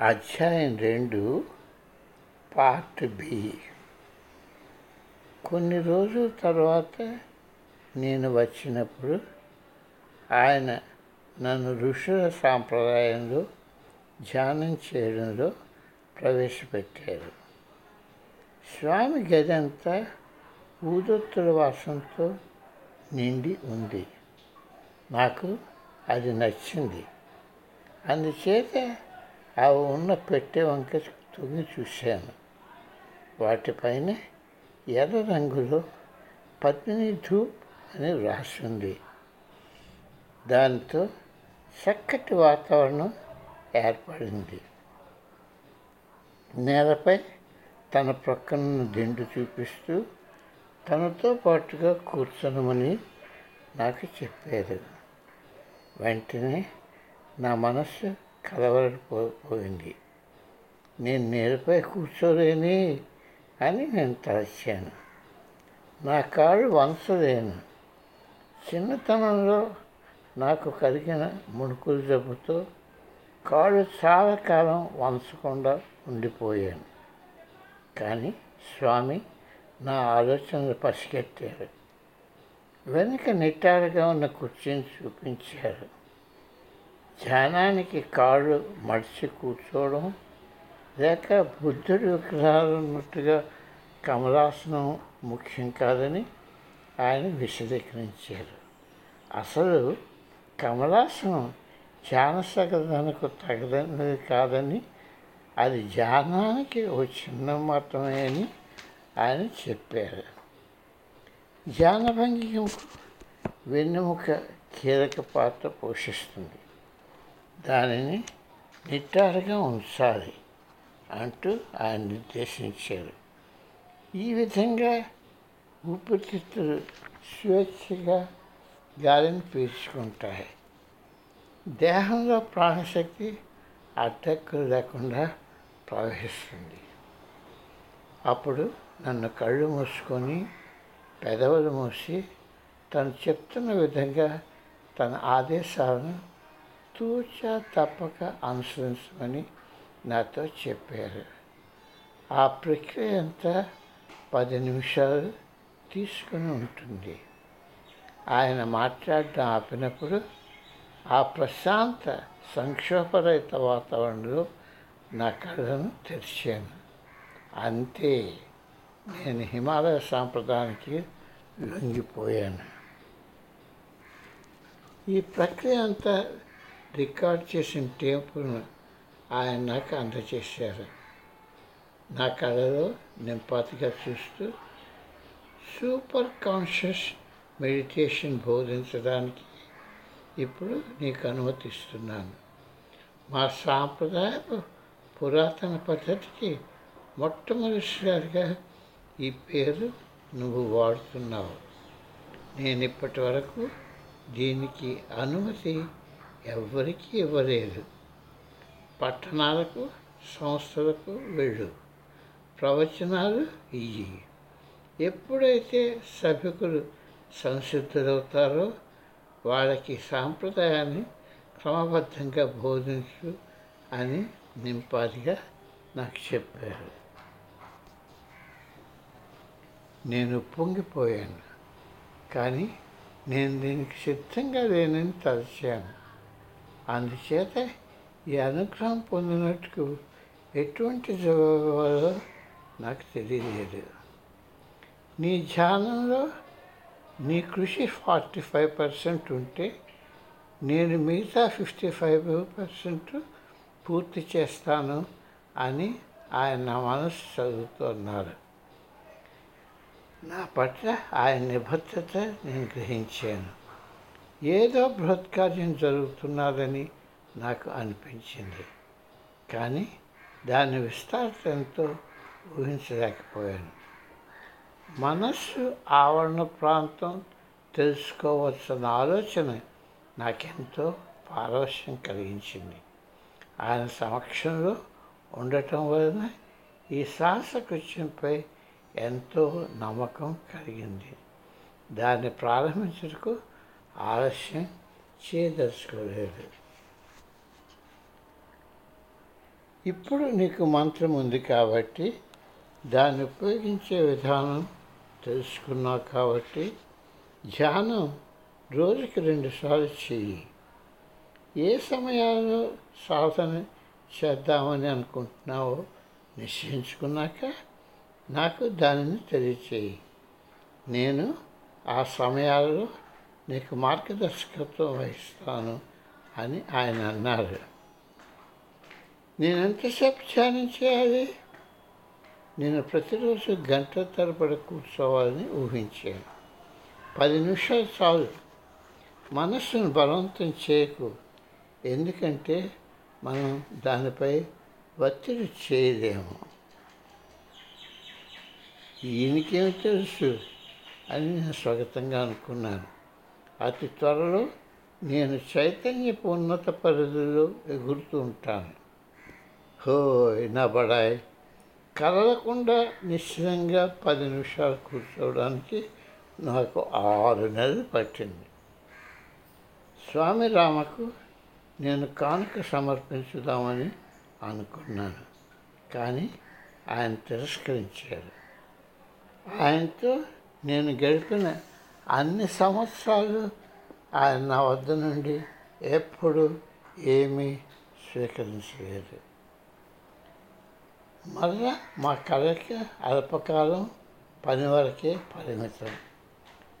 అధ్యాయం రెండు part B. కొన్ని రోజుల తర్వాత నేను వచ్చినప్పుడు ఆయన నన్ను ఋషుల సాంప్రదాయంలో ధ్యానం చేయడంలో ప్రవేశపెట్టారు. స్వామి గదంతా ఊదొత్తుల వాసంతో నిండి ఉంది. నాకు అది నచ్చింది. అందుచేత ఆ ఉన్న పెట్టె వంక తొంగి చూశాను. వాటిపైన ఎర్ర రంగులో పద్మిని ధూప్ అని రాసింది. దాంతో చక్కటి వాతావరణం ఏర్పడింది. నేలపై తన ప్రక్కన దిండు చూపిస్తూ తనతో పాటుగా కూర్చొనమని నాకు చెప్పారు. వెంటనే నా మనస్సు కలవరపోయింది నేను నేలపై కూర్చోలేని అని నేను తలచాను. నా కాళ్ళు వంచలేను. చిన్నతనంలో నాకు కలిగిన మునుకులు జబ్బుతో కాళ్ళు చాలా కాలం వంచకుండా ఉండిపోయాను. కానీ స్వామి నా ఆలోచనలు పసిగట్టారు వెనుక నిట్టారుగా ఉన్న కుర్చీని చూపించారు. ధ్యానానికి కాళ్ళు మడిచి కూర్చోవడం లేక బుద్ధుడి విగ్రహాలు ఉన్నట్టుగా కమలాసనం ముఖ్యం కాదని ఆయన విశదీకరించారు. అసలు కమలాసనం ధ్యాన తగదన్నది కాదని అది ధ్యానానికి ఒక చిన్న మాత్రమే అని ఆయన చెప్పారు. ధ్యానభంగికు వెన్నెముక కీలక పాత్ర పోషిస్తుంది. దానిని నిట్టారుగా ఉంచాలి అంటూ ఆయన నిర్దేశించారు. ఈ విధంగా ఊపిరితిత్తులు స్వేచ్ఛగా గాలిని పీల్చుకుంటాయి. దేహంలో ప్రాణశక్తి అడ్డక్కులు లేకుండా ప్రవహిస్తుంది. అప్పుడు నన్ను కళ్ళు మూసుకొని పెదవులు మూసి తను చెప్తున్న విధంగా తన ఆదేశాలను తూచ తప్పక అనుసరించమని నాతో చెప్పారు. ఆ ప్రక్రియ అంతా పది నిమిషాలు తీసుకుని ఉంటుంది. ఆయన మాట్లాడడం ఆపినప్పుడు ఆ ప్రశాంత సంక్షోభరహిత వాతావరణంలో నా కళ్ళను తెరిచాను. అంతే నేను హిమాలయ సాంప్రదాయానికి లొంగిపోయాను. ఈ ప్రక్రియ అంతా రికార్డ్ చేసిన టేపును ఆయన నాకు అందజేశారు. నా కళలో నింపాతిగా చూస్తూ సూపర్ కాన్షియస్ మెడిటేషన్ బోధించడానికి ఇప్పుడు నీకు అనుమతిస్తున్నాను. మా సాంప్రదాయపు పురాతన పద్ధతికి మొట్టమొదటిసారిగా ఈ పేరు నువ్వు వాడుతున్నావు. నేను ఇప్పటి వరకు దీనికి అనుమతి ఎవ్వరికీ ఇవ్వలేదు. పట్టణాలకు సంస్థలకు వెళ్ళు. ప్రవచనాలు ఇయ్యి. ఎప్పుడైతే సభికులు సంసిద్ధులవుతారో వాళ్ళకి సాంప్రదాయాన్ని క్రమబద్ధంగా బోధించు అని నింపాదిగా నాకు చెప్పారు. నేను పొంగిపోయాను. కానీ నేను దీనికి సిద్ధంగా లేనని తలచాను. అందుచేత ఈ అనుగ్రహం పొందినట్టుకు ఎటువంటి జవాబు నాకు తెలియలేదు. నీ ధ్యానంలో నీ కృషి ఫార్టీ ఫైవ్ పర్సెంట్ ఉంటే నేను మిగతా ఫిఫ్టీ ఫైవ్ పర్సెంట్ పూర్తి చేస్తాను అని ఆయన నా మనసు చదువుతున్నారు. నా పట్ల ఆయన నిబద్ధత నేను గ్రహించాను. ఏదో బృహత్కార్యం జరుగుతున్నదని నాకు అనిపించింది. కానీ దాని విస్తారతంతో ఊహించలేకపోయాను. మనస్సు ఆవరణ ప్రాంతం తెలుసుకోవచ్చన్న ఆలోచన నాకెంతో పారవశ్యం కలిగించింది. ఆయన సమక్షంలో ఉండటం వలన ఈ సాహసకృత్యంపై ఎంతో నమ్మకం కలిగింది. దాన్ని ప్రారంభించటకు ఆలస్యం చేయదలుచుకోలేదు. ఇప్పుడు నీకు మంత్రం ఉంది కాబట్టి దాన్ని ఉపయోగించే విధానం తెలుసుకున్నావు కాబట్టి ధ్యానం రోజుకి రెండుసార్లు చెయ్యి. ఏ సమయాల్లో సాధన చేద్దామని అనుకుంటున్నావో నిశ్చయించుకున్నాక నాకు దానిని తెలియచేయి నేను ఆ సమయాల్లో నీకు మార్గదర్శకత్వం వహిస్తాను అని ఆయన అన్నారు. నేను ఎంతసేపు ధ్యానం చేయాలి నేను ప్రతిరోజు గంట తరబడి కూర్చోవాలని ఊహించాను. పది నిమిషాలు చాలు. మనస్సును బలవంతం చేయకు. ఎందుకంటే మనం దానిపై ఒత్తిడి చేయలేము. ఈయనకేమి తెలుసు అని నేను స్వాగతంగా అనుకున్నాను. అతి త్వరలో నేను చైతన్యపు ఉన్నత పరిధిలో ఎగురుతూ ఉంటాను. హో నా బడాయ్ కదలకుండా నిశ్చితంగా పది నిమిషాలు కూర్చోవడానికి నాకు ఆరు నెలలు పట్టింది. స్వామి రామకు నేను కానుక సమర్పించుదామని అనుకున్నాను. కానీ ఆయన తిరస్కరించారు. ఆయనతో నేను గడిపిన అన్ని సంవత్సరాలు ఆయన నా వద్ద నుండి ఎప్పుడు ఏమీ స్వీకరించలేదు. మళ్ళా మా కళకి అల్పకాలం పని వరకే పరిమితం.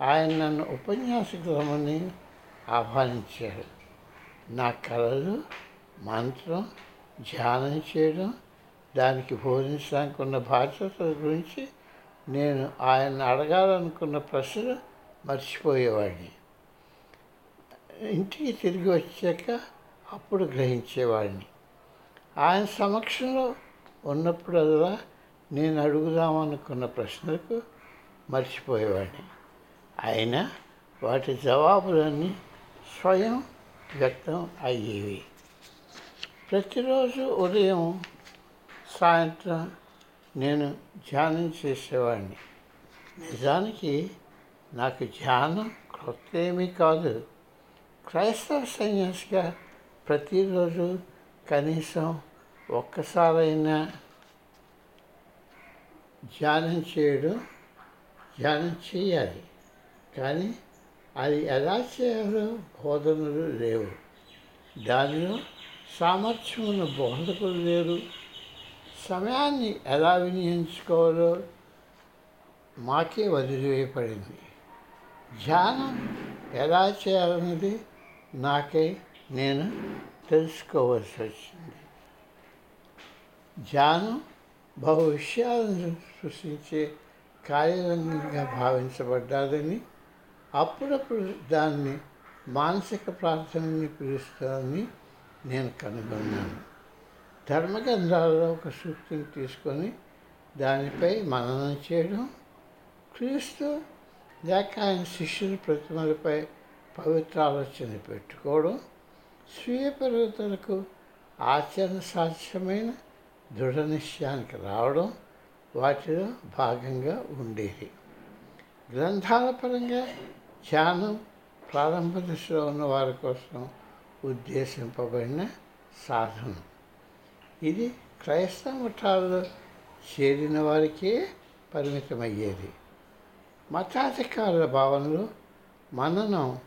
ఆయన నన్ను ఉపన్యాసకులమని ఆహ్వానించారు నా కళలు మంత్రం ధ్యానం చేయడం దానికి బోధించడానికి ఉన్న బాధ్యతల గురించి నేను ఆయన అడగాలనుకున్న ప్రశ్నలు మర్చిపోయేవాడిని. ఇంటికి తిరిగి వచ్చాక అప్పుడు గ్రహించేవాడిని. ఆయన సమక్షంలో ఉన్నప్పుడల్లా నేను అడుగుదామనుకున్న ప్రశ్నలకు మర్చిపోయేవాడిని. అయినా వాటి జవాబులన్నీ స్వయం వ్యక్తం అయ్యేవి. ప్రతిరోజు ఉదయం సాయంత్రం నేను ధ్యానం చేసేవాడిని. నిజానికి నాకు ధ్యానం క్రొత్త ఏమీ కాదు. క్రైస్తవ సన్యాసిగా ప్రతిరోజు కనీసం ఒక్కసారైనా ధ్యానం చేయడం ధ్యానం చేయాలి. కానీ అది ఎలా చేయాలో బోధనలు లేవు. దానిలో సామర్థ్యం ఉన్న బోధకులు లేరు. సమయాన్ని ఎలా వినియోగించుకోవాలో మాకే వదిలివేయబడింది. ధ్యానం ఎలా చేయాలన్నది నాకే నేను తెలుసుకోవాల్సి వచ్చింది. ధ్యానం బహు విషయాలను సృష్టించే కార్యరంగంగా భావించబడ్డాదని అప్పుడప్పుడు దాన్ని మానసిక ప్రార్థనని పిలుస్తానని నేను కనుగొన్నాను. ధర్మగ్రంథాలలో ఒక సూక్తిని తీసుకొని దానిపై మననం చేయడం క్రీస్తు లేక ఆయన శిష్యుల ప్రతిమలపై పవిత్ర ఆలోచన పెట్టుకోవడం స్వీయ పెరుగుదలకు ఆచరణ సాధ్యమైన దృఢ నిశ్చయానికి రావడం వాటిలో భాగంగా ఉండేది. గ్రంథాల పరంగా ధ్యానం ప్రారంభ దశలో ఉన్న వారి కోసం ఉద్దేశింపబడిన సాధనం. ఇది క్రైస్తవ మఠాల్లో చేరిన వారికే పరిమితమయ్యేది. మతాధికారుల భావనలో మననం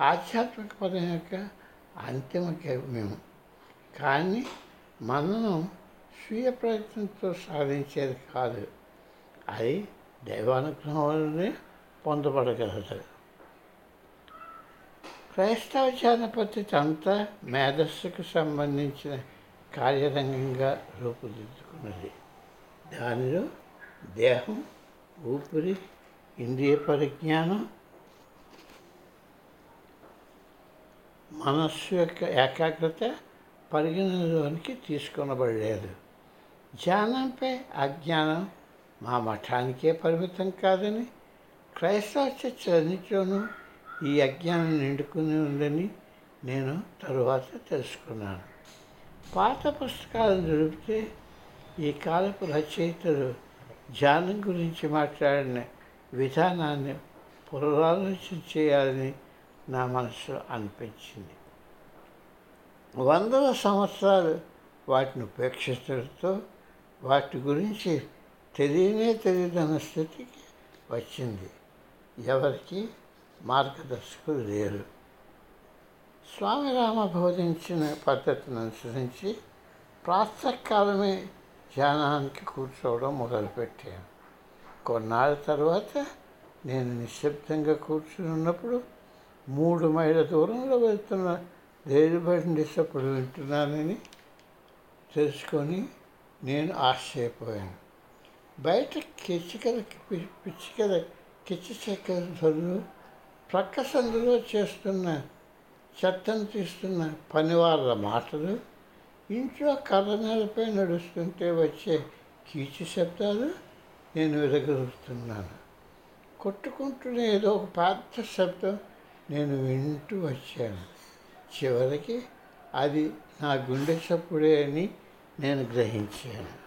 ఆధ్యాత్మిక పదం యొక్క అంతిమ మేము. కానీ మననం స్వీయ ప్రయత్నంతో సాధించేది కాదు. అది దైవానుగ్రహం వల్లనే పొందబడగలదు. క్రైస్తవ ధ్యాన పద్ధతి అంతా మేధస్సుకు సంబంధించిన కార్యరంగంగా రూపుదిద్దుకున్నది. దానిలో దేహం ఊపిరి ఇంద్రియ పరిజ్ఞానం మనస్సు యొక్క ఏకాగ్రత పరిగణలోనికి తీసుకొనబడలేదు. జ్ఞానంపై అజ్ఞానం మా మఠానికే పరిమితం కాదని క్రైస్తవ చర్చలన్నింటిలోనూ ఈ అజ్ఞానం నిండుకుని ఉందని నేను తరువాత తెలుసుకున్నాను. పాత పుస్తకాలను దొరికితే ఈ కాలపు రచయితలు ధ్యానం గురించి మాట్లాడిన విధానాన్ని పునరాలోచన చేయాలని నా మనసు అనిపించింది. వందల సంవత్సరాలు వాటిని ఉపేక్షించడంతో వాటి గురించి తెలియనే తెలియదన్న స్థితికి వచ్చింది. ఎవరికి మార్గదర్శకులు లేరు. స్వామి రామ బోధించిన పద్ధతిని అనుసరించి ప్రాతకాలమే ధ్యానానికి కూర్చోవడం మొదలుపెట్టాను. కొన్నాళ్ళ తర్వాత నేను నిశ్శబ్దంగా కూర్చుని ఉన్నప్పుడు మూడు మైళ్ళ దూరంలో వెళ్తున్న రైలు బండి సప్పుడు వింటున్నానని తెలుసుకొని నేను ఆశ్చర్యపోయాను. బయట కిచికల పిచ్చికల కిచి చెక్కల ప్రక్క సందులో చేస్తున్న చెత్తను తీస్తున్న పని వాళ్ళ మాటలు ఇంట్లో కర్ర నేలపై నడుస్తుంటే వచ్చే కీచు శబ్దాలు నేను విరగలుగుతున్నాను కొట్టుకుంటూనే ఏదో ఒక పాత్ర శబ్దం నేను వింటూ వచ్చాను. చివరికి అది నా గుండె చప్పుడే అని నేను గ్రహించాను.